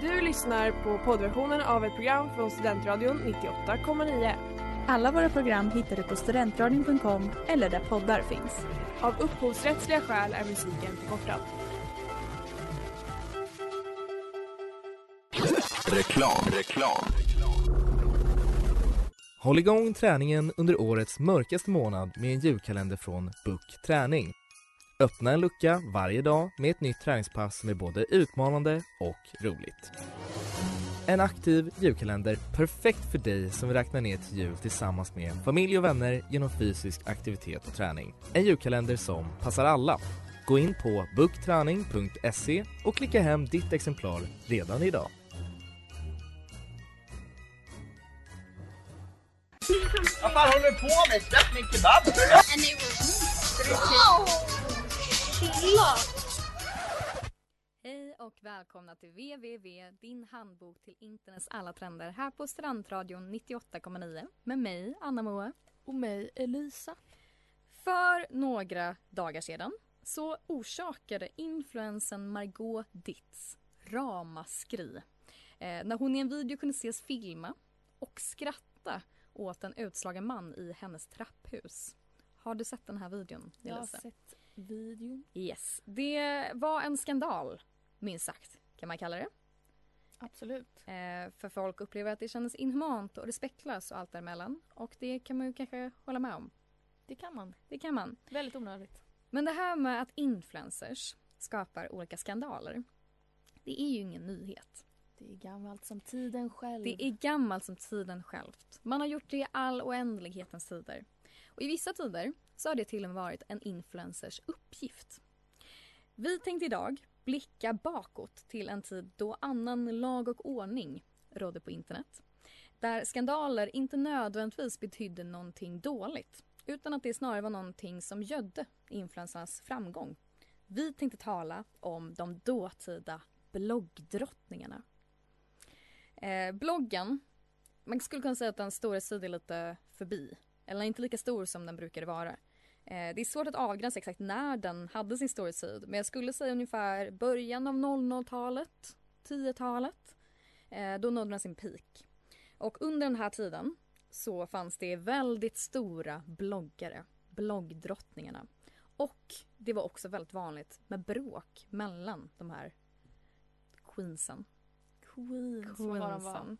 Du lyssnar på poddversionen av ett program från Studentradion 98,9. Alla våra program hittar du på studentradion.com eller där poddar finns. Av upphovsrättsliga skäl är musiken förkortad. Reklam, reklam. Håll igång träningen under årets mörkaste månad med en julkalender från Book Träning. Öppna en lucka varje dag med ett nytt träningspass som är både utmanande och roligt. En aktiv julkalender perfekt för dig som vill räkna ner till jul tillsammans med familj och vänner genom fysisk aktivitet och träning. En julkalender som passar alla. Gå in på bookträning.se och klicka hem ditt exemplar redan idag. Vad fan håller du på med? Släpp min kebab! Hej och välkomna till www, din handbok till internets alla trender här på Strandradion 98,9 med mig, Anna Moa. Och mig, Elisa. För några dagar sedan så orsakade influensen Margot Ditz ramaskri eh, när hon i en video kunde ses filma och skratta åt en utslagen man i hennes trapphus. Har du sett den här videon, Jag har sett videon. Yes. Det var en skandal, minst sagt, kan man kalla det. Absolut. Eh, för folk upplever att det kändes inhumant och respektlöst och allt däremellan. Och det kan man ju kanske hålla med om. Det kan man. Det kan man. Väldigt onödigt. Men det här med att influencers skapar olika skandaler. Det är ju ingen nyhet. Det är gammalt som tiden själv. Det är gammalt som tiden självt. Man har gjort det i all oändlighetens tider. Och i vissa tider så har det till och med varit en influencers uppgift. Vi tänkte idag blicka bakåt till en tid då annan lag och ordning rådde på internet. Där skandaler inte nödvändigtvis betydde någonting dåligt utan att det snarare var någonting som gödde influencernas framgång. Vi tänkte tala om de dåtida bloggdrottningarna. Eh, bloggen, man skulle kunna säga att den stora sidan är lite förbi. Eller inte lika stor som den brukade vara. Eh, det är svårt att avgränsa exakt när den hade sin storhetstid. Men jag skulle säga ungefär början av 00-talet, 10-talet. Eh, då nådde den sin peak. Och under den här tiden så fanns det väldigt stora bloggare, bloggdrottningarna. Och det var också väldigt vanligt med bråk mellan de här queensen. Queens vad de var. Queensen.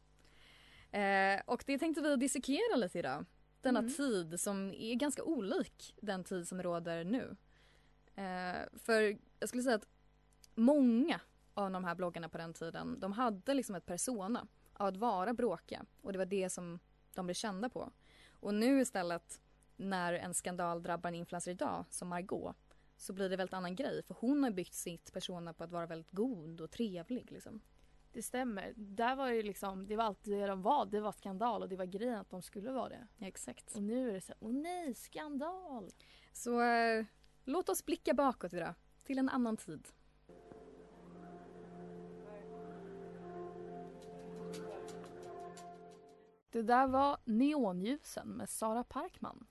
Eh, och det tänkte vi dissekera lite idag. Denna Mm. tid som är ganska olik den tid som råder nu. Eh, för jag skulle säga att många av de här bloggarna på den tiden, de hade liksom ett persona av att vara bråkiga. Och det var det som de blev kända på. Och nu istället när en skandal drabbar en influencer idag, som Margot, så blir det väldigt annan grej. För hon har byggt sitt persona på att vara väldigt god och trevlig. Liksom. Det stämmer. Där var det liksom, det var alltid det de var. Det var skandal och det var grejen att de skulle vara det. Exakt. Och nu är det så åh nej, skandal. Så eh, låt oss blicka bakåt idag, till en annan tid. Det där var Neonljusen med Sara Parkman.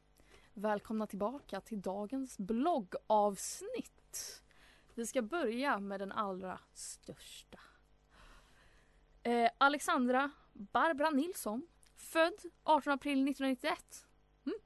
Välkomna tillbaka till dagens bloggavsnitt. Vi ska börja med den allra största. Eh, Alexandra Barbara Nilsson, född 18 april 1991. Mm.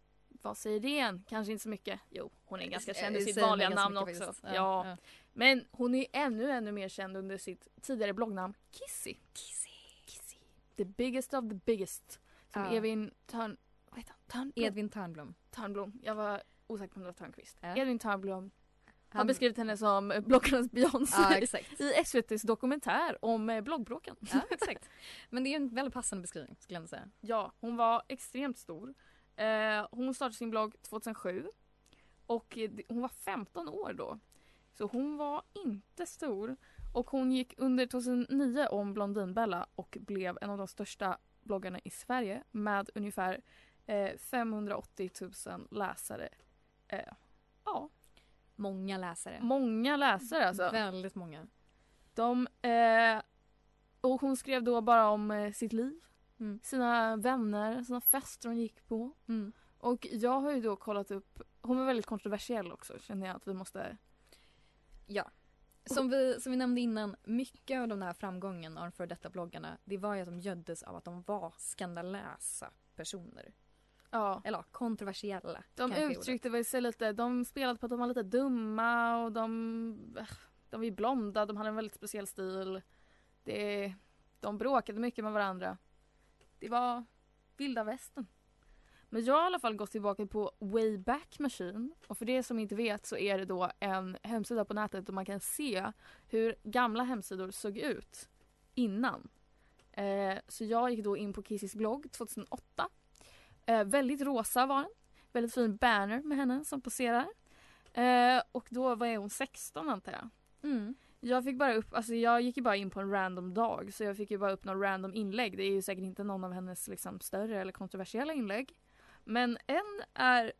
Vad säger det än? Kanske inte så mycket. Jo, hon är ganska känd i Eh, sitt vanliga namn också. faktiskt. Ja. Men hon är ännu, ännu mer känd under sitt tidigare bloggnamn Kissy. Kissy. Kissy. The biggest of the biggest. Som Ja. Evin Törn... Vad heter han? Törnblom? Edvin Törnblom. Törnblom. Jag var osäker på om det var Törnqvist. Ja. Edvin Törnblom har Han- beskrivit henne som bloggarnas Beyoncé Ja, i SVTs dokumentär om eh, bloggbråken. Ja, exakt. Men det är en väldigt passande beskrivning skulle jag säga. Ja, hon var extremt stor. Eh, hon startade sin blogg 2007 och eh, hon var 15 år då. Så hon var inte stor. Och hon gick under 2009 om Blondinbella och blev en av de största bloggarna i Sverige med ungefär eh, 580 000 läsare. Eh, ja, Många läsare. många läsare alltså. Väldigt många. De, eh, och hon skrev då bara om eh, sitt liv, Mm. sina vänner, sina fester hon gick på. Mm. Och jag har ju då kollat upp, hon var väldigt kontroversiell också känner jag att vi måste Ja. Som vi, som vi nämnde innan, mycket av den här framgången av de före detta bloggarna, det var ju att de göddes av att de var skandalösa personer. Ja. Eller ja, kontroversiella. De uttryckte väl sig lite, de spelade på att de var lite dumma och de, äh, de var ju blonda, de hade en väldigt speciell stil. Det, de bråkade mycket med varandra. Det var vilda västern. Men jag har i alla fall gått tillbaka på Wayback Machine och för det som inte vet så är det då en hemsida på nätet där man kan se hur gamla hemsidor såg ut innan. Eh, så jag gick då in på Kissys blogg 2008. Eh, väldigt rosa var den. Väldigt fin banner med henne som poserar. Eh, och då var hon 16 antar jag. Mm. Jag fick bara upp, alltså jag gick ju bara in på en random dag så jag fick ju bara upp någon random inlägg. Det är ju säkert inte någon av hennes liksom större eller kontroversiella inlägg. Men en är,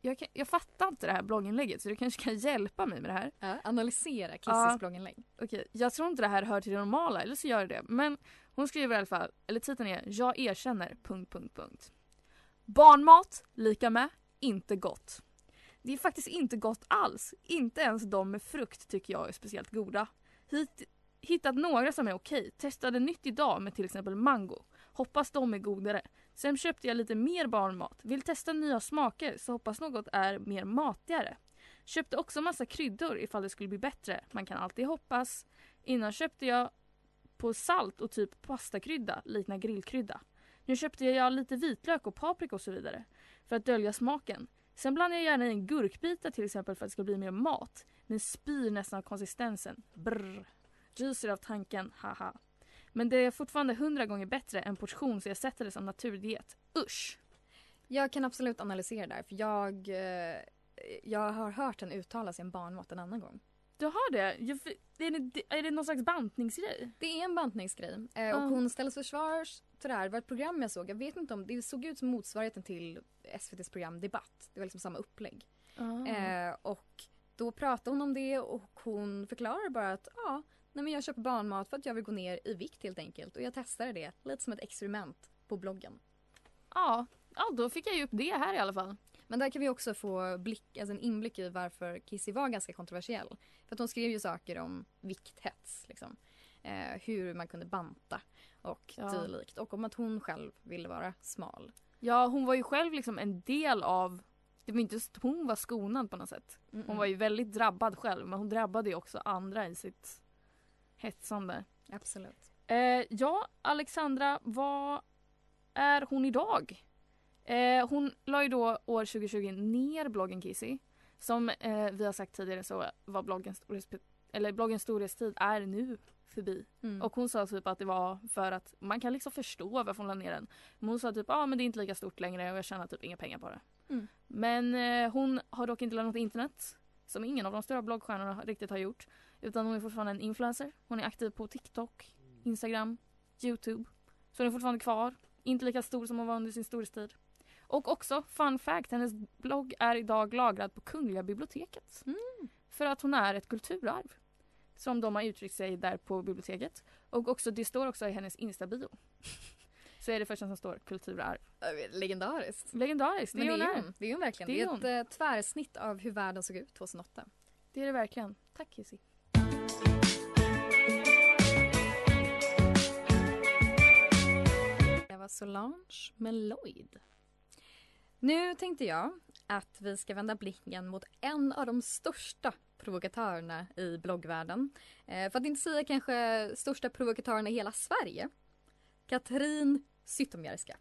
jag, kan, jag fattar inte det här blogginlägget så du kanske kan hjälpa mig med det här. Ja, analysera Kissys Ja. blogginlägg. Okej, jag tror inte det här hör till det normala eller så gör det det. Men hon skriver i alla fall, eller titeln är Jag erkänner... Punkt, punkt, punkt. Barnmat lika med inte gott. Det är faktiskt inte gott alls. Inte ens de med frukt tycker jag är speciellt goda. Hit, hittat några som är okej. Testade nytt idag med till exempel mango. Hoppas de är godare. Sen köpte jag lite mer barnmat. Vill testa nya smaker så hoppas något är mer matigare. Köpte också massa kryddor ifall det skulle bli bättre. Man kan alltid hoppas. Innan köpte jag på salt och typ pastakrydda, liknar grillkrydda. Nu köpte jag lite vitlök och paprika och så vidare för att dölja smaken. Sen blandar jag gärna in gurkbitar till exempel för att det ska bli mer mat. Men spyr nästan av konsistensen. Brr. Ryser av tanken, haha. Men det är fortfarande hundra gånger bättre än portion så jag sätter det som naturdiet. Usch! Jag kan absolut analysera där för jag, eh, jag har hört henne uttala sig om barnmat en annan gång. Du har det? Är, det är det någon slags bantningsgrej? Det är en bantningsgrej eh, och hon ställs försvars för det här. Det var ett program jag såg, jag vet inte om det såg ut som motsvarigheten till SVTs program Debatt. Det var liksom samma upplägg. Ah. Eh, och då pratar hon om det och hon förklarar bara att ja, nej men jag köper barnmat för att jag vill gå ner i vikt helt enkelt. Och jag testade det lite som ett experiment på bloggen. Ja, ja, då fick jag ju upp det här i alla fall. Men där kan vi också få blick, alltså en inblick i varför Kissy var ganska kontroversiell. För att hon skrev ju saker om vikthets, liksom. Eh, hur man kunde banta och Ja. dylikt. Och om att hon själv ville vara smal. Ja, hon var ju själv liksom en del av... Det var inte just hon var skonad på något sätt. Hon var ju väldigt drabbad själv men hon drabbade ju också andra i sitt hetsande. Absolut. Eh, ja, Alexandra, vad är hon idag? Eh, hon la ju då år 2020 ner bloggen Kissy. Som eh, vi har sagt tidigare så var bloggens, eller bloggens storhetstid är nu förbi. Mm. Och hon sa typ att det var för att man kan liksom förstå varför hon la ner den. Men hon sa typ ja ah, men det är inte lika stort längre och jag tjänar typ inga pengar på det. Mm. Men eh, hon har dock inte lämnat internet. Som ingen av de stora bloggstjärnorna riktigt har gjort. Utan hon är fortfarande en influencer. Hon är aktiv på TikTok, Instagram, Youtube. Så hon är fortfarande kvar. Inte lika stor som hon var under sin storhetstid. Och också, fun fact, hennes blogg är idag lagrad på Kungliga biblioteket. Mm. För att hon är ett kulturarv. Som de har uttryckt sig där på biblioteket. Och också, det står också i hennes Insta-bio. Så är det första som står kulturarv. Legendariskt. Legendariskt, det Men är det hon är är. hon. Det är hon verkligen. Det Det är är, ett eh, tvärsnitt av hur världen såg ut 2008. Det är det verkligen. Tack Kissy. Det var Solange med Lloyd. Nu tänkte jag att vi ska vända blicken mot en av de största provokatörerna i bloggvärlden. Eh, för att inte säga kanske största provokatörerna i hela Sverige. Katrin Zytomierska.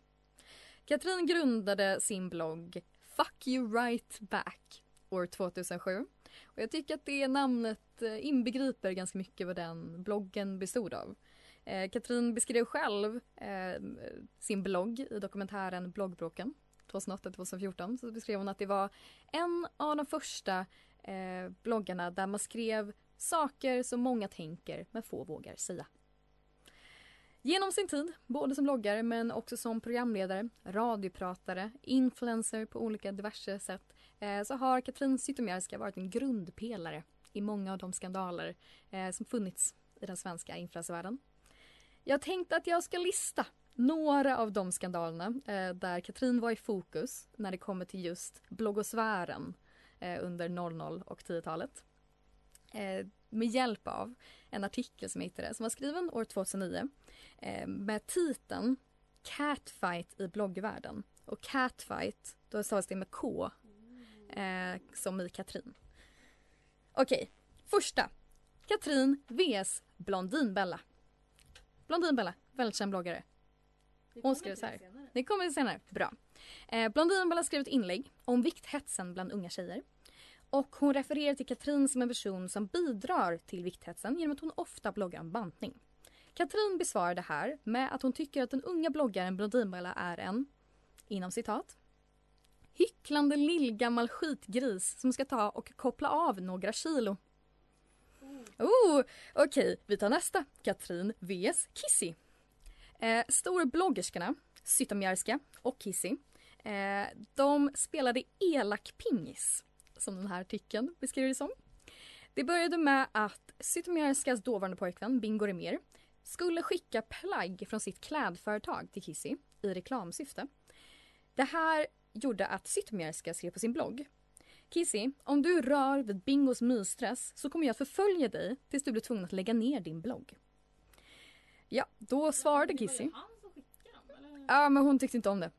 Katrin grundade sin blogg Fuck you right back år 2007. Och jag tycker att det namnet eh, inbegriper ganska mycket vad den bloggen bestod av. Eh, Katrin beskrev själv eh, sin blogg i dokumentären Bloggbråken 2008-2014 så beskrev hon att det var en av de första eh, bloggarna där man skrev saker som många tänker men få vågar säga. Genom sin tid, både som bloggare men också som programledare, radiopratare, influencer på olika diverse sätt eh, så har Katrin Zytomierska varit en grundpelare i många av de skandaler eh, som funnits i den svenska influencervärlden. Jag tänkte att jag ska lista några av de skandalerna eh, där Katrin var i fokus när det kommer till just bloggosfären eh, under 00 och 10-talet. Eh, med hjälp av en artikel som jag hittade som var skriven år 2009 eh, med titeln Catfight i bloggvärlden. Och catfight, då stavas det med K eh, som i Katrin. Okej, första. Katrin vs Blondinbella. Blondinbella, väldigt känd bloggare. Hon skrev så här. Det kommer senare. Bra. Eh, Blondinbella skrev ett inlägg om vikthetsen bland unga tjejer. Och hon refererar till Katrin som en person som bidrar till vikthetsen genom att hon ofta bloggar om bantning. Katrin besvarade här med att hon tycker att den unga bloggaren Blondinbella är en, inom citat, hycklande lillgammal skitgris som ska ta och koppla av några kilo. Oh, Okej, vi tar nästa. Katrin vs Kissy. Eh, storbloggerskorna Zytomierska och Kissy eh, de spelade elak pingis som den här artikeln beskriver det som. Det började med att Zytomierskas dåvarande pojkvän Bingo Rimér skulle skicka plagg från sitt klädföretag till Kissy i reklamsyfte. Det här gjorde att Zytomierska skrev på sin blogg. Kissy, om du rör vid Bingos mysstress så kommer jag att förfölja dig tills du blir tvungen att lägga ner din blogg. Ja, då svarade Kissy. Ja, men hon tyckte inte om det.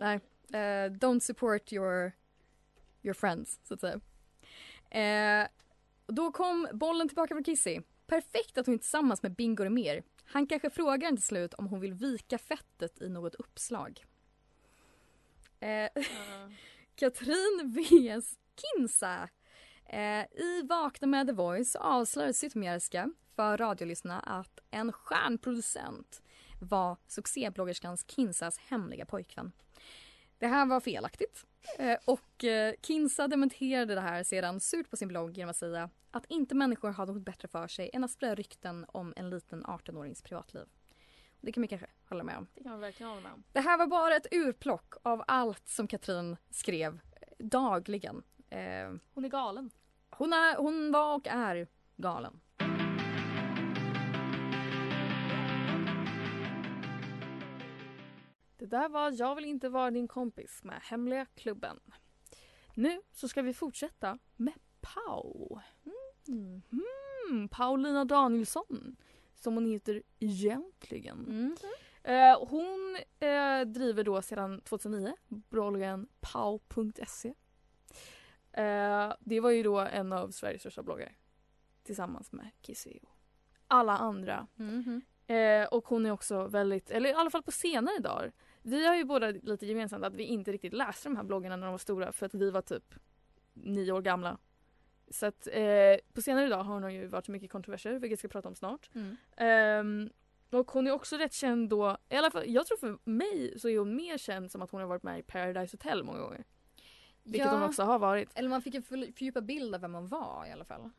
Nej. Eh, don't support your, your friends, så att säga. Eh, då kom bollen tillbaka från Kissy. Perfekt att hon är tillsammans med Bingo mer. Han kanske frågar henne till slut om hon vill vika fettet i något uppslag. Eh, Katrin vs Kinsa. I Vakna med The Voice avslöjade Zytomierska för radiolyssnarna att en stjärnproducent var succébloggerskans Kinsas hemliga pojkvän. Det här var felaktigt eh, och eh, Kinsa dementerade det här sedan surt på sin blogg genom att säga att inte människor har något bättre för sig än att sprida rykten om en liten 18-årings privatliv. Det kan vi kanske hålla med om. Det kan man verkligen hålla med om. Det här var bara ett urplock av allt som Katrin skrev dagligen. Eh, Hon är galen. hon, är, hon var och är galen. Det där var Jag vill inte vara din kompis med Hemliga klubben. Nu så ska vi fortsätta med Pau. Mm. Mm, Paulina Danielsson, som hon heter egentligen. Mm. Eh, hon eh, driver då sedan 2009 bloggen pau.se. Eh, det var ju då en av Sveriges största bloggare. Tillsammans med Kissy och alla andra. Mhm. Eh, och hon är också väldigt, eller i alla fall på senare dagar. Vi har ju båda lite gemensamt att vi inte riktigt läste de här bloggarna när de var stora för att vi var typ nio år gamla. Så att eh, på senare dag har hon ju varit mycket kontroverser, vilket jag ska prata om snart. Mm. Ehm, och hon är också rätt känd då, i alla fall, jag tror för mig så är hon mer känd som att hon har varit med i Paradise Hotel många gånger. Vilket Ja. hon också har varit. Eller man fick en för- fördjupad bild av vem man var i alla fall.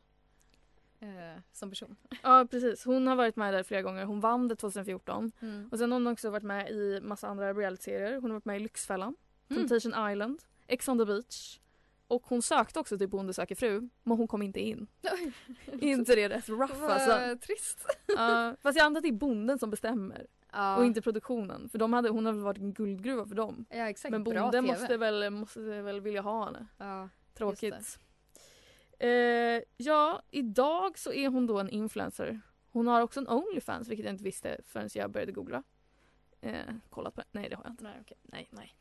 Eh, som person. Ja precis, hon har varit med där flera gånger. Hon vann det 2014. Mm. Och sen har hon också varit med i massa andra reality-serier. Hon har varit med i Lyxfällan, Mm. Temptation Island, Ex on the beach. Och hon sökte också till Bonde söker fru, men hon kom inte in. inte det rätt rough alltså. Trist. Ja, fast jag antar att det är bonden som bestämmer Ja. och inte produktionen. För de hade, hon har väl varit en guldgruva för dem. ja exakt. men bonden måste väl, måste väl vilja ha henne. Ja. Tråkigt. Eh, ja, idag så är hon då en influencer. Hon har också en Onlyfans vilket jag inte visste förrän jag började googla. Eh, kollat på det. Nej det har jag inte. Nej, okej. Nej, nej.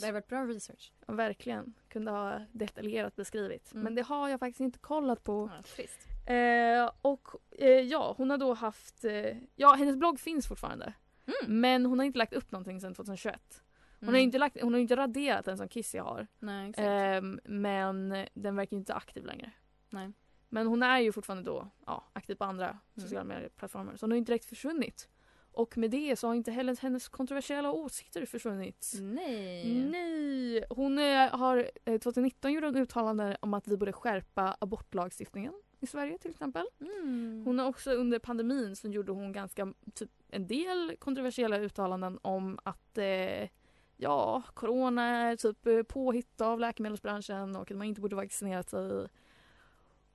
Det har varit bra research. Ja, verkligen. Kunde ha detaljerat beskrivit. Mm. Men det har jag faktiskt inte kollat på. Ja, trist. Eh, och eh, ja, hon har då haft... Eh, ja, hennes blogg finns fortfarande. Mm. Men hon har inte lagt upp någonting sedan 2021. Hon, har Mm. inte lagt, hon har inte raderat den som Kissy har. Nej. Ehm, men den verkar inte aktiv längre. Nej. Men hon är ju fortfarande då ja, aktiv på andra Mm. sociala medieplattformar. Så hon har inte direkt försvunnit. Och med det så har inte heller hennes kontroversiella åsikter försvunnit. Nej. Nej! Hon eh, har eh, 2019 gjort en uttalande om att vi borde skärpa abortlagstiftningen i Sverige till exempel. Mm. Hon har också under pandemin så gjorde hon ganska typ, en del kontroversiella uttalanden om att eh, ja, corona är typ eh, påhitt av läkemedelsbranschen och att man inte borde vaccinera sig.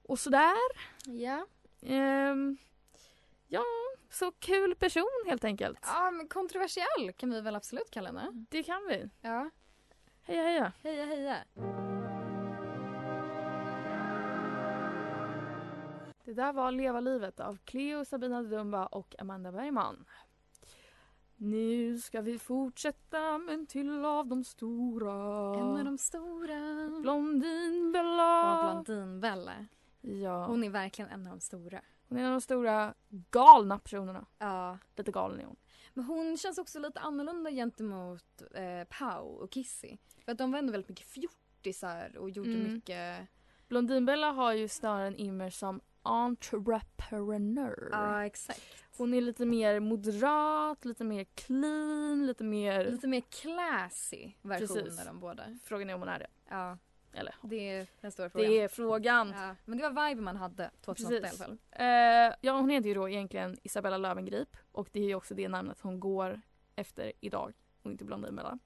Och sådär. Ja. Ehm, ja, så kul person helt enkelt. ja, men kontroversiell kan vi väl absolut kalla henne. Det kan vi. Ja. Heja heja. Heja heja. Det där var Leva livet av Cleo Sabina Dumba och Amanda Bergman. Nu ska vi fortsätta med en till av de stora. En av de stora. Blondinbella. Och Blondinbella. Ja. Hon är verkligen en av de stora. Hon är en av de stora galna personerna. Ja. Lite galen är hon. Men hon känns också lite annorlunda gentemot eh, Pau och Kissy. För att de var ändå väldigt mycket fjortisar och gjorde Mm. mycket... Blondinbella har ju snarare en image som entrepreneur. Ja, exakt. Hon är lite mer moderat, lite mer clean, lite mer... Lite mer classy versioner Precis. de båda. Frågan är om hon är det. Ja, Eller? det är den stora frågan. Det är frågan. Ja, men det var vibe man hade 2008 i alla fall. Eh, ja, hon heter ju då egentligen Isabella Löwengrip och det är ju också det namnet hon går efter idag och inte Blondinbella.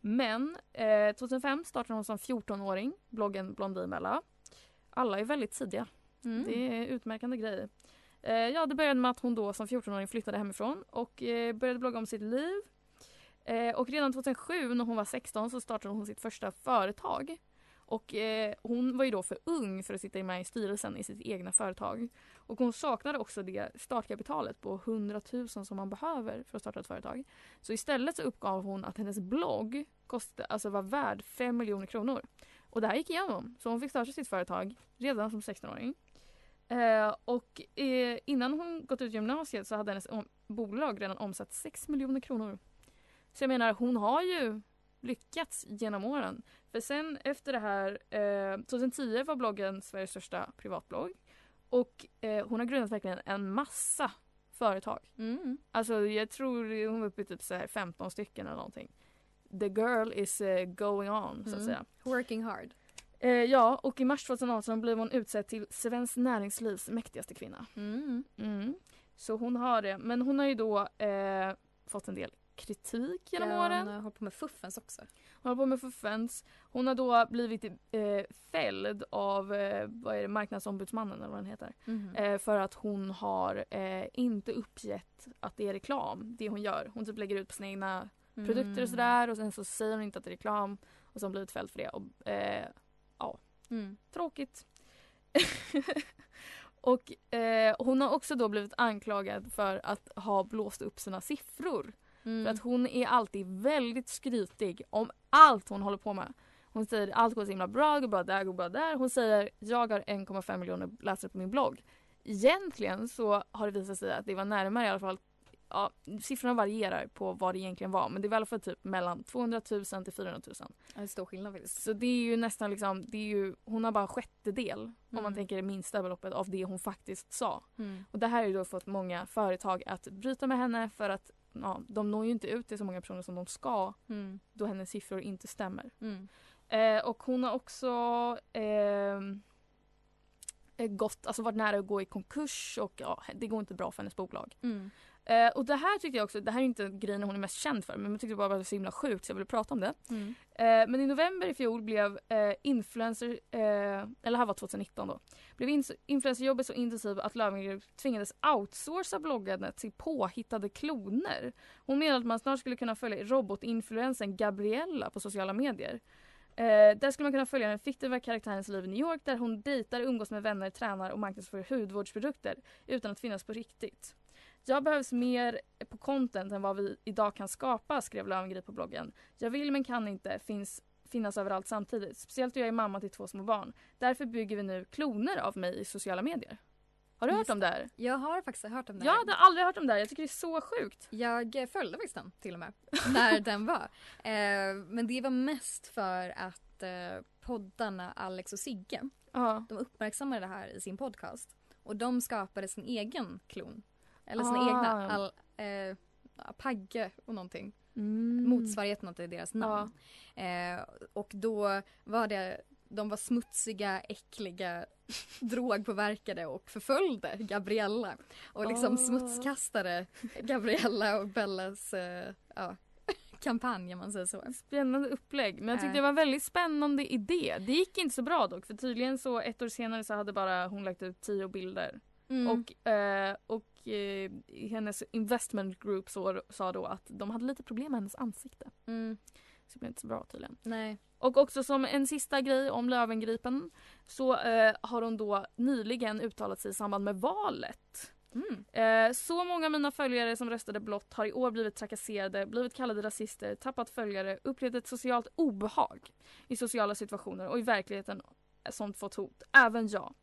Men eh, 2005 startade hon som 14-åring bloggen Blondinbella. Alla är väldigt tidiga. Mm. Det är utmärkande grejer. Eh, ja, det började med att hon då som 14-åring flyttade hemifrån och eh, började blogga om sitt liv. Eh, och redan 2007 när hon var 16 så startade hon sitt första företag. Och eh, hon var ju då för ung för att sitta med i styrelsen i sitt egna företag. Och hon saknade också det startkapitalet på 100 000 som man behöver för att starta ett företag. Så istället så uppgav hon att hennes blogg kostade, alltså var värd 5 miljoner kronor. Och det här gick igenom. Så hon fick starta sitt företag redan som 16-åring. Eh, och eh, innan hon gått ut gymnasiet så hade hennes bolag redan omsatt 6 miljoner kronor. Så jag menar, hon har ju lyckats genom åren. För sen efter det här, eh, 2010 var bloggen Sveriges största privatblogg. Och eh, hon har grundat verkligen en massa företag. Mm. Alltså jag tror hon var uppe i typ så här 15 stycken eller någonting. The girl is eh, going on så att Mm. säga. Working hard. Eh, ja, och i mars 2018 blev hon utsedd till Svenskt Näringslivs mäktigaste kvinna. Mm. Mm. Så hon har det. Men hon har ju då eh, fått en del kritik genom Ja, åren. Hon har hållit på med fuffens också. Hon håller på med fuffens. Hon har då blivit eh, fälld av eh, vad är det, marknadsombudsmannen eller vad den heter. Mhm. Eh, för att hon har eh, inte uppgett att det är reklam, det hon gör. Hon typ lägger ut på sina egna produkter Mm. och sådär och sen så säger hon inte att det är reklam och så har hon blivit fälld för det. Och, eh, Mm. tråkigt. och eh, hon har också då blivit anklagad för att ha blåst upp sina siffror. Mm. För att hon är alltid väldigt skrytig om allt hon håller på med. Hon säger allt går så himla bra, går bra där, går bra där. Hon säger jag har 1,5 miljoner läsare på min blogg. Egentligen så har det visat sig att det var närmare i alla fall Ja, siffrorna varierar på vad det egentligen var men det var i alla fall typ mellan 200 000 till 400 000. Ja, det är stor skillnad faktiskt. Så det är ju nästan liksom, det är ju, hon har bara en sjättedel om man Mm. tänker det minsta beloppet av det hon faktiskt sa. Mm. Och det här har ju då fått många företag att bryta med henne för att ja, de når ju inte ut till så många personer som de ska Mm. då hennes siffror inte stämmer. Mm. Eh, och hon har också ehm, eh, gått, alltså varit nära att gå i konkurs och ja, det går inte bra för hennes bolag. Mm. Eh, och det här tycker jag också, det här är inte grejen hon är mest känd för men jag tyckte bara det var så himla sjukt så jag ville prata om det. Mm. Eh, men i november i fjol blev eh, influencer, eh, eller här var 2019 då, blev ins- influencerjobbet så intensivt att Löwengrip tvingades outsourca bloggandet till påhittade kloner. Hon menade att man snart skulle kunna följa robotinfluensen Gabriella på sociala medier. Eh, där skulle man kunna följa den fiktiva karaktärens liv i New York där hon dejtar, umgås med vänner, tränar och marknadsför hudvårdsprodukter utan att finnas på riktigt. Jag behövs mer på content än vad vi idag kan skapa, skrev Löwengrip på bloggen. Jag vill men kan inte finns, finnas överallt samtidigt. Speciellt då jag är mamma till två små barn. Därför bygger vi nu kloner av mig i sociala medier. Har du hört Just om det här? Jag har faktiskt hört om det Jag här. hade aldrig hört om det här. Jag tycker det är så sjukt. Jag följde faktiskt den till och med. när den var. Eh, men det var mest för att eh, poddarna Alex och Sigge Ja. de uppmärksammade det här i sin podcast. Och de skapade sin egen klon. Eller sina Ah. egna. All, eh, Pagge och någonting. Mm. Motsvarigheten till deras namn. Eh, och då var det de var smutsiga, äckliga, drogpåverkade och förföljde Gabriella. Och liksom Ah. smutskastade Gabriella och Bellas eh, ja, kampanj om man säger så. Spännande upplägg. Men jag tyckte Äh. det var en väldigt spännande idé. Det gick inte så bra dock för tydligen så ett år senare så hade bara hon lagt ut tio bilder. Mm. Och, eh, och eh, hennes investment group så, sa då att de hade lite problem med hennes ansikte. Mm. Så det blev inte så bra tydligen. Nej. Och också som en sista grej om Lövengripen så eh, har hon då nyligen uttalat sig i samband med valet. Mm. Eh, så många av mina följare som röstade blått har i år blivit trakasserade, blivit kallade rasister, tappat följare, upplevt ett socialt obehag i sociala situationer och i verkligheten som fått hot. Även jag.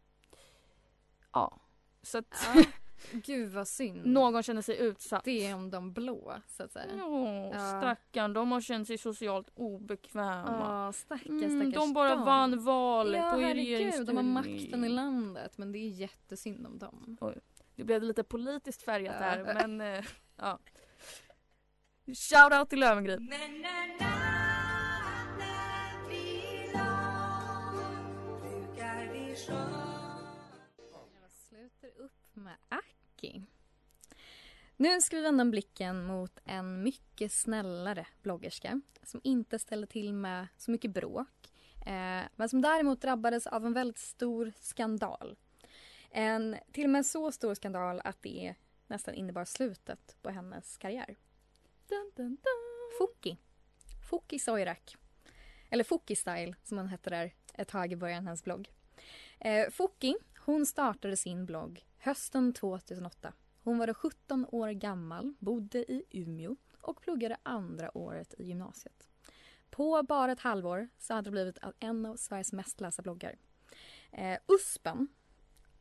Ja. Så att Ja. Gud vad synd. någon känner sig utsatt. Det är om de blå så att säga. Ja, Ja. stackarn, de har känt sig socialt obekväma. Ja, stackars, Mm, de bara dem. vann valet Ja är herregud, de har regeringsställning. makten i landet men det är jättesynd om dem. Det blev lite politiskt färgat Ja. här men eh, ja. Shoutout till Löwengrip. Med Aki. Nu ska vi vända blicken mot en mycket snällare bloggerska som inte ställer till med så mycket bråk eh, men som däremot drabbades av en väldigt stor skandal. En till och med så stor skandal att det nästan innebar slutet på hennes karriär. Dun, dun, dun. Fouki. Fouki Soirak. Eller Fouki Style som hon hette där ett tag i början av hennes blogg. Eh, Fouki, hon startade sin blogg hösten 2008. Hon var då 17 år gammal, bodde i Umeå och pluggade andra året i gymnasiet. På bara ett halvår så hade det blivit en av Sveriges mest lästa bloggar. Eh, USPen,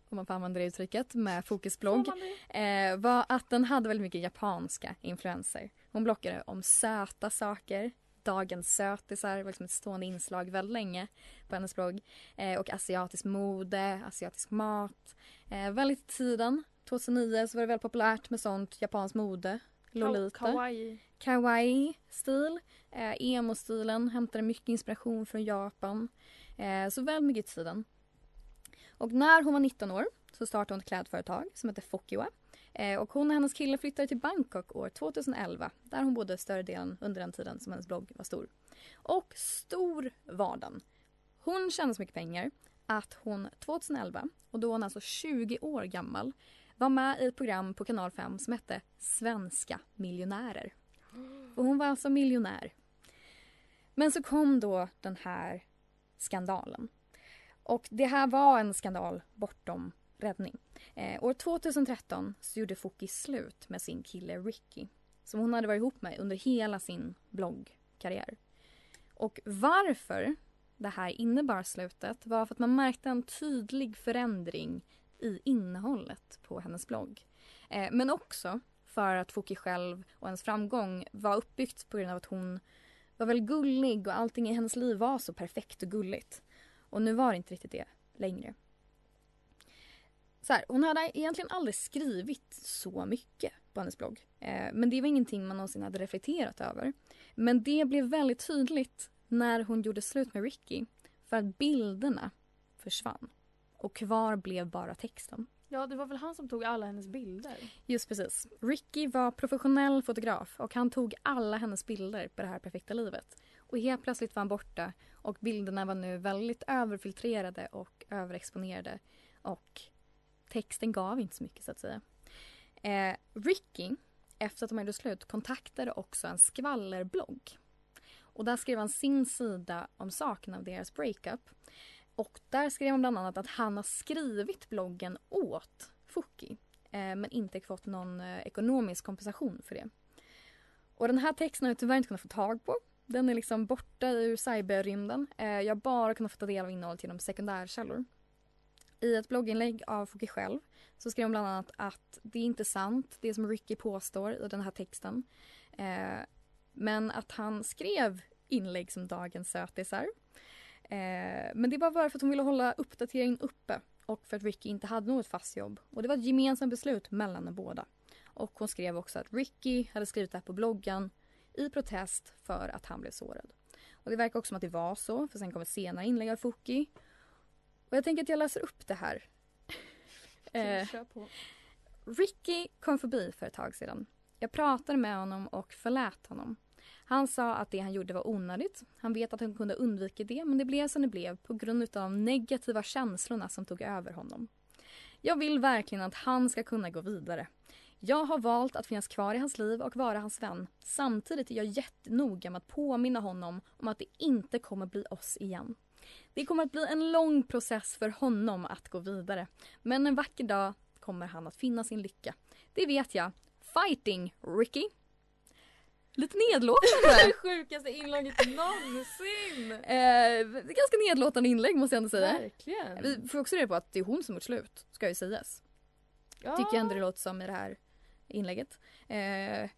om man får använda det uttrycket, med Fokis blogg Får man det? eh, var att den hade väldigt mycket japanska influenser. Hon blockade om söta saker, dagens sötisar liksom ett stående inslag väldigt länge på hennes blogg. Eh, och asiatisk mode, asiatisk mat. Eh, väldigt tiden, 2009, så var det väldigt populärt med sånt japanskt mode. Lolita. Kawaii. Kawaii-stil. Eh, Emo-stilen hämtade mycket inspiration från Japan. Eh, så väldigt mycket i tiden. Och när hon var 19 år så startade hon ett klädföretag som heter Fokiwa. Eh, och hon och hennes kille flyttade till Bangkok år 2011 där hon bodde större delen under den tiden som hennes blogg var stor. Och stor var den. Hon tjänade så mycket pengar att hon 2011, och då var hon alltså 20 år gammal, var med i ett program på kanal 5 som hette Svenska miljonärer. Och hon var alltså miljonär. Men så kom då den här skandalen. Och det här var en skandal bortom räddning. Eh, år 2013 så gjorde Foki slut med sin kille Ricky. Som hon hade varit ihop med under hela sin bloggkarriär. Och varför det här innebar slutet var för att man märkte en tydlig förändring i innehållet på hennes blogg. Eh, men också för att Foki själv och hennes framgång var uppbyggt på grund av att hon var väldigt gullig och allting i hennes liv var så perfekt och gulligt. Och nu var det inte riktigt det längre. Så här, hon hade egentligen aldrig skrivit så mycket på hennes blogg. Eh, men det var ingenting man någonsin hade reflekterat över. Men det blev väldigt tydligt när hon gjorde slut med Ricky. För att bilderna försvann. Och kvar blev bara texten. Ja, det var väl han som tog alla hennes bilder. Just precis. Ricky var professionell fotograf och han tog alla hennes bilder på det här perfekta livet. Och helt plötsligt var han borta och bilderna var nu väldigt överfiltrerade och överexponerade. Och texten gav inte så mycket så att säga. Eh, Ricky, efter att de gjorde slut, kontaktade också en skvallerblogg. Och där skrev han sin sida om saken av deras breakup. Och där skrev han bland annat att han har skrivit bloggen åt Fuki eh, men inte fått någon eh, ekonomisk kompensation för det. Och den här texten har jag tyvärr inte kunnat få tag på. Den är liksom borta ur cyberrymden. Eh, jag har bara kunnat få ta del av innehållet genom sekundärkällor. I ett blogginlägg av Fouki själv så skrev hon bland annat att det är inte sant, det som Ricky påstår i den här texten. Eh, men att han skrev inlägg som dagens sötisar. Eh, men det var bara för att hon ville hålla uppdateringen uppe och för att Ricky inte hade något fast jobb. Och det var ett gemensamt beslut mellan de båda. Och hon skrev också att Ricky hade skrivit det här på bloggen i protest för att han blev sårad. Och det verkar också som att det var så, för sen kom ett senare inlägg av Fouki. Och jag tänker att jag läser upp det här. Eh. Ricky kom förbi för ett tag sedan. Jag pratade med honom och förlät honom. Han sa att det han gjorde var onödigt. Han vet att han kunde undvika det men det blev som det blev på grund av de negativa känslorna som tog över honom. Jag vill verkligen att han ska kunna gå vidare. Jag har valt att finnas kvar i hans liv och vara hans vän. Samtidigt är jag jättenoga med att påminna honom om att det inte kommer bli oss igen. Det kommer att bli en lång process för honom att gå vidare. Men en vacker dag kommer han att finna sin lycka. Det vet jag. Fighting, Ricky! Lite nedlåtande. Det sjukaste inlägget någonsin! eh, ganska nedlåtande inlägg måste jag ändå säga. Verkligen. Vi får också reda på att det är hon som gjort slut, ska ju sägas. ja. Tycker jag ändå det låter som i det här inlägget. Eh,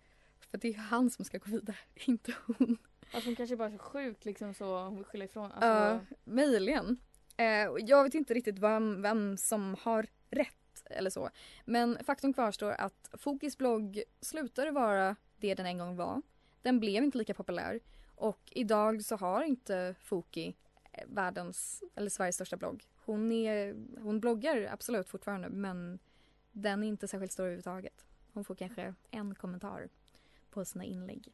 för det är han som ska gå vidare, inte hon. Alltså hon kanske bara är så sjuk liksom så hon vill skylla ifrån. Alltså, Ja, möjligen. Eh, och jag vet inte riktigt vem, vem som har rätt eller så. Men faktum kvarstår att Fokis blogg slutade vara det den en gång var. Den blev inte lika populär. Och idag så har inte Foki eh, världens, eller Sveriges största blogg. Hon, är, hon bloggar absolut fortfarande men den är inte särskilt stor överhuvudtaget. Hon får kanske en kommentar på sina inlägg.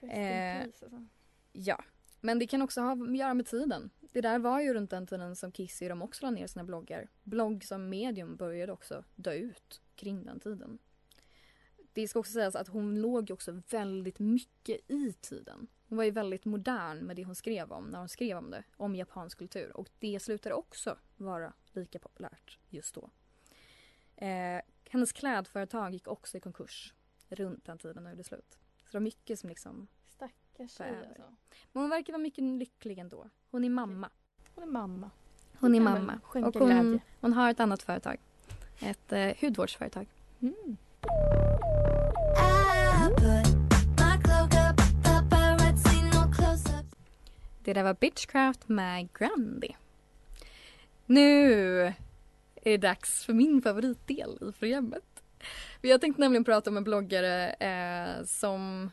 Eh, alltså. Ja, men det kan också ha att göra med tiden. Det där var ju runt den tiden som Kissy de också la ner sina bloggar. Blogg som medium började också dö ut kring den tiden. Det ska också sägas att hon låg också väldigt mycket i tiden. Hon var ju väldigt modern med det hon skrev om när hon skrev om det, om japansk kultur. Och det slutade också vara lika populärt just då. Eh, hennes klädföretag gick också i konkurs runt den tiden när det slut. Så det var mycket som liksom Stackars tjej alltså. men hon verkar vara mycket lycklig ändå. Hon är mamma. Hon är mamma. Hon är mamma. Och hon, hon har ett annat företag. Ett eh, hudvårdsföretag. Mm. Det där var Bitchcraft med Grandy. Nu är det dags för min favoritdel i programmet. Jag tänkte nämligen prata om en bloggare eh, som...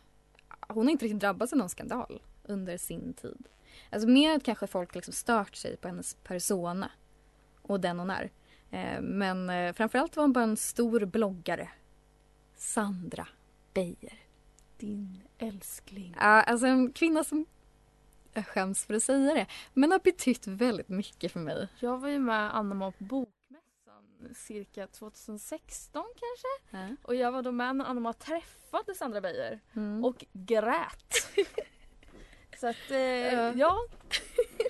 Hon har inte riktigt drabbats av någon skandal under sin tid. Alltså mer att kanske folk liksom stört sig på hennes persona och den hon är. Eh, men eh, framförallt var hon bara en stor bloggare. Sandra Beijer. Din älskling. Ja, alltså en kvinna som... Jag skäms för att säga det, men har betytt väldigt mycket för mig. Jag var ju med Anna på Bokmässan cirka 2016 kanske. Och jag var då med när Anna träffade Sandra Beijer Mm. och grät. Så att eh, Ja. ja,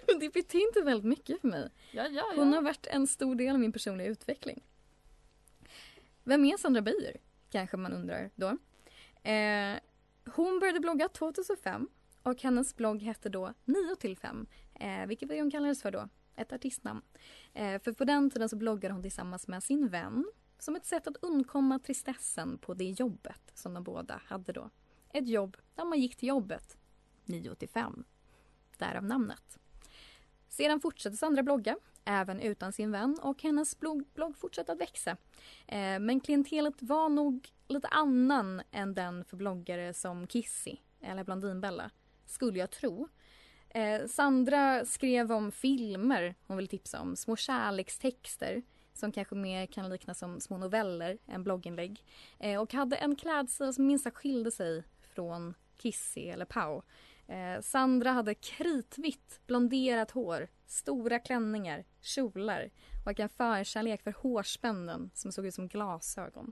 det betydde väldigt mycket för mig. ja, ja. Hon har varit en stor del av min personliga utveckling. Vem är Sandra Beijer? Kanske man undrar då. Eh, hon började blogga 2005 och hennes blogg hette då 9 till 5. Eh, vilket var det hon kallades för då? Ett artistnamn. Eh, för på den tiden så bloggade hon tillsammans med sin vän som ett sätt att undkomma tristessen på det jobbet som de båda hade då. Ett jobb där man gick till jobbet 9 till 5. Därav namnet. Sedan fortsatte Sandra blogga, även utan sin vän och hennes blogg, blogg fortsatte att växa. Eh, men klientelet var nog lite annan än den för bloggare som Kissy eller Blondinbella, skulle jag tro. Eh, Sandra skrev om filmer hon ville tipsa om, små kärlekstexter som kanske mer kan liknas som små noveller än blogginlägg. Eh, och hade en klädsel som minst sagt skilde sig från Kissy eller Pau. Eh, Sandra hade kritvitt blonderat hår, stora klänningar, kjolar och en förkärlek för hårspännen som såg ut som glasögon.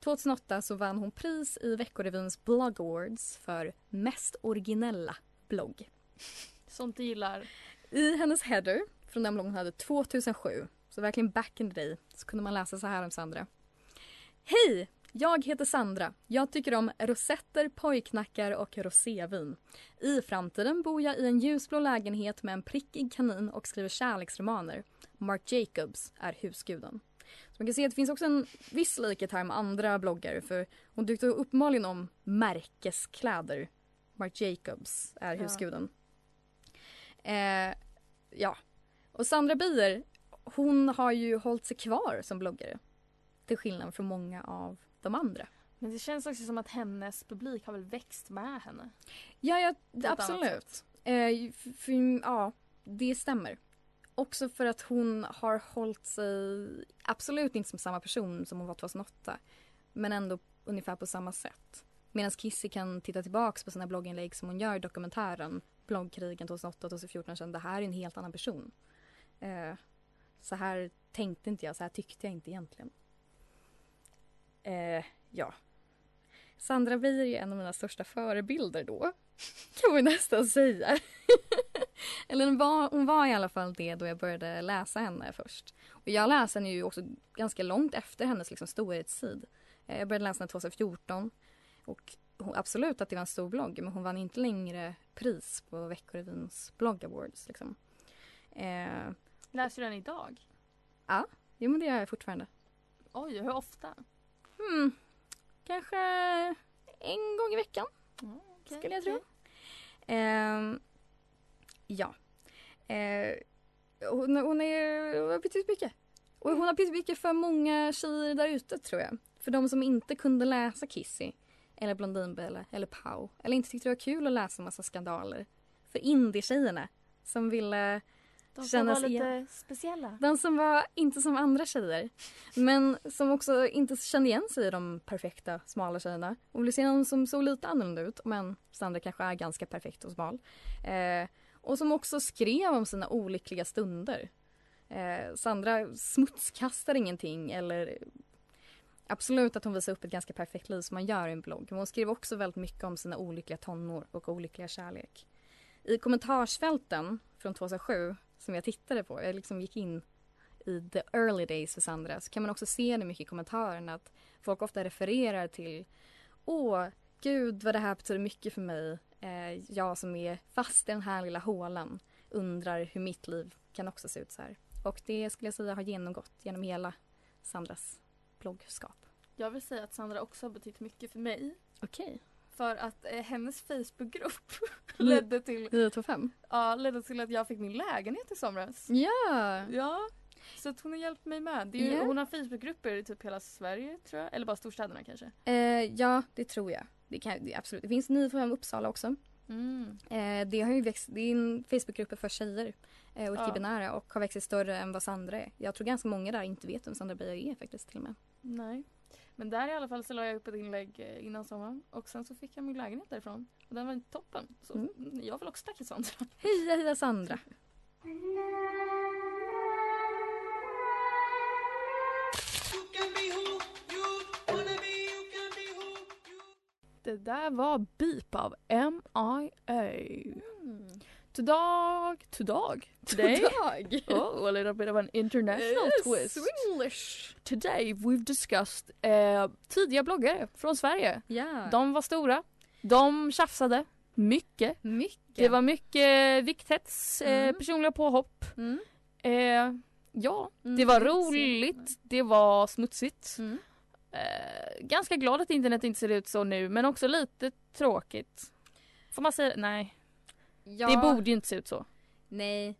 2008 så vann hon pris i Veckorevyns Blog Awards för mest originella blogg. Sånt du gillar. I hennes header från den bloggen hon hade 2007, så verkligen back in the day, så kunde man läsa så här om Sandra. Hej! Jag heter Sandra. Jag tycker om rosetter, pojknackar och rosévin. I framtiden bor jag i en ljusblå lägenhet med en prickig kanin och skriver kärleksromaner. Mark Jacobs är husguden. Så man kan se att det finns också en viss likhet här med andra bloggare för hon tyckte uppenbarligen om märkeskläder. Mark Jacobs är Ja. Eh, ja. Och Sandra Beijer, hon har ju hållit sig kvar som bloggare. Till skillnad från många av de andra. Men det känns också som att hennes publik har väl växt med henne. Ja, ja absolut. Eh, f- för, ja, det stämmer. Också för att hon har hållit sig, absolut inte som samma person som hon var 2008. Men ändå ungefär på samma sätt. Medan Kissy kan titta tillbaks på sina blogginlägg som hon gör i dokumentären Bloggkrigen 2008-2014 kände det här är en helt annan person. Eh, så här tänkte inte jag, så här tyckte jag inte egentligen. Eh, ja. Sandra Beijer är en av mina största förebilder då. Kan man nästan säga. Eller hon var, hon var i alla fall det då jag började läsa henne först. Och jag läste henne ju också ganska långt efter hennes liksom storhetstid. Eh, jag började läsa henne 2014. Och hon, absolut att det var en stor blogg men hon vann inte längre pris på Veckorevyns blogg awards. Liksom. Eh, Läser du den idag? jo men det gör jag fortfarande. Oj, hur ofta? Hmm, kanske en gång i veckan skulle jag tro. Ehm, ja. Eh, hon, hon, är, hon har betytt mycket. Och hon har betytt mycket för många tjejer där ute tror jag. För de som inte kunde läsa Kissy eller Blondinbella eller Pau eller inte tyckte det var kul att läsa massa skandaler. För indie-tjejerna som ville De som var lite igen. speciella. de som var inte som andra tjejer. Men som också inte kände igen sig i de perfekta smala tjejerna. Och ville se någon som såg lite annorlunda ut. Men Sandra kanske är ganska perfekt och smal. Eh, och som också skrev om sina olyckliga stunder. Eh, Sandra smutskastar ingenting eller Absolut att hon visar upp ett ganska perfekt liv som man gör i en blogg. Men hon skrev också väldigt mycket om sina olyckliga tonår och olyckliga kärlek. I kommentarsfälten från 2007 som jag tittade på, jag liksom gick in i the early days för Sandra så kan man också se det mycket i kommentarerna att folk ofta refererar till Åh, gud vad det här betyder mycket för mig. Eh, jag som är fast i den här lilla hålan undrar hur mitt liv kan också se ut så här. Och det skulle jag säga har genomgått genom hela Sandras bloggskap. Jag vill säga att Sandra också har betytt mycket för mig. Okej. För att eh, hennes Facebookgrupp ledde till, 925. ja, ledde till att jag fick min lägenhet i somras. Ja! Ja. Så att hon har hjälpt mig med. Det är ju, Ja. Hon har Facebookgrupper i typ hela Sverige tror jag. Eller bara storstäderna kanske. Eh, ja, det tror jag. Det, kan, det, absolut. det finns 925 Uppsala också. Mm. Eh, det har ju växt, det är en Facebookgrupp för tjejer eh, och Ja. icke-binära och har växt sig större än vad Sandra är. Jag tror ganska många där inte vet vem Sandra Beijer är faktiskt till och med. Nej. Men där i alla fall så la jag upp ett inlägg eh, innan sommaren och sen så fick jag min lägenhet därifrån. Och den var toppen. Så Mm. mm, jag vill också tacka Sandra. Heja heja Sandra! Det där var Beep av M.I.A. Todag, todag, today. Dag! Oh, a little bit of an international twist. Swinglish! Today we've discussed eh, tidiga bloggare från Sverige. Ja, De var stora. De tjafsade mycket. mycket. Det var mycket vikthets, eh, Mm. personliga påhopp. Mm. Eh, ja, Mm, det var roligt. Det var smutsigt. Mm. Eh, ganska glad att internet inte ser ut så nu men också lite tråkigt. Får man säga Nej, Ja, det borde ju inte se ut så. Nej.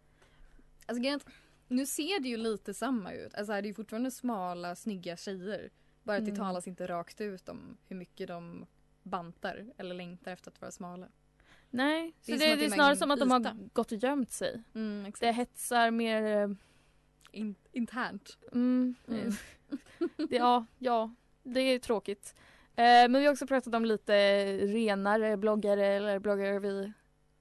Alltså grejen nu ser det ju lite samma ut. Alltså det är ju fortfarande smala, snygga tjejer. Bara att det Mm. talas inte rakt ut om hur mycket de bantar eller längtar efter att vara smala. Nej, så Det det att det är det är snarare som att de har gått och gömt sig. Mm. Det hetsar mer... eh, In, internt. Mm, Mm. det, ja, ja, det är tråkigt. Eh, men vi har också pratat om lite renare bloggare eller bloggare vi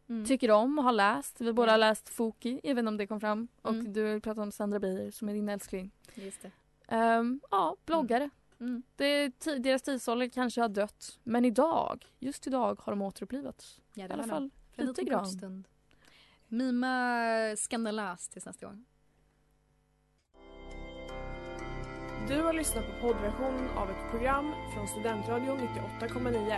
Mm. tycker om och har läst. Vi båda har läst Foki, även om det kom fram. Och Mm. du har pratat om Sandra Beijer som är din älskling. Just det. Ehm, ja, bloggare. Mm. Det, deras tidsålder kanske har dött. Men idag, just idag har de återupplivats. Ja, I det alla fall de. Lite grann. stund. Mima skandalöst tills nästa gång. Du har lyssnat på poddversion av ett program från Studentradion 98,9.